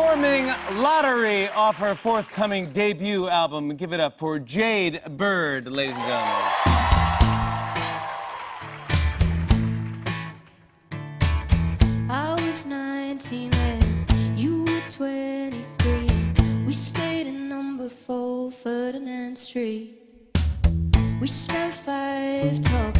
performing Lottery off her forthcoming debut album. Give it up for Jade Bird, ladies and gentlemen. We stayed in number four Ferdinand Street. We spent five talking.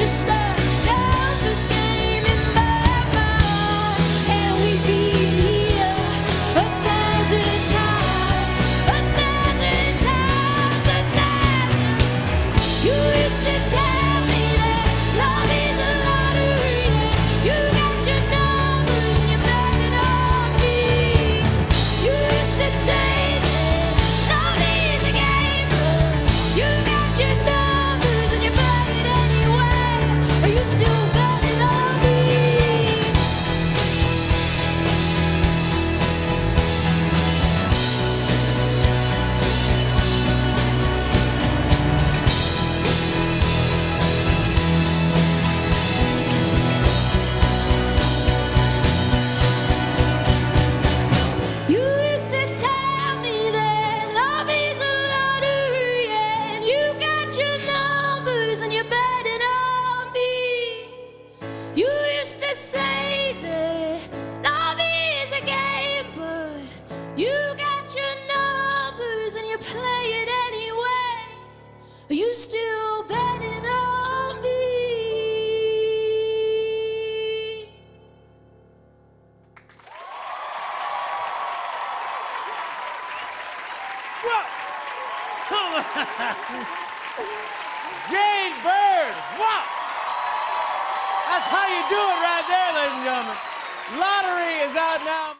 just You got your numbers and you play it anyway. Are you still betting on me? Whoa! Come on! Jade Bird! What? That's how you do it right there, ladies and gentlemen. Lottery is out now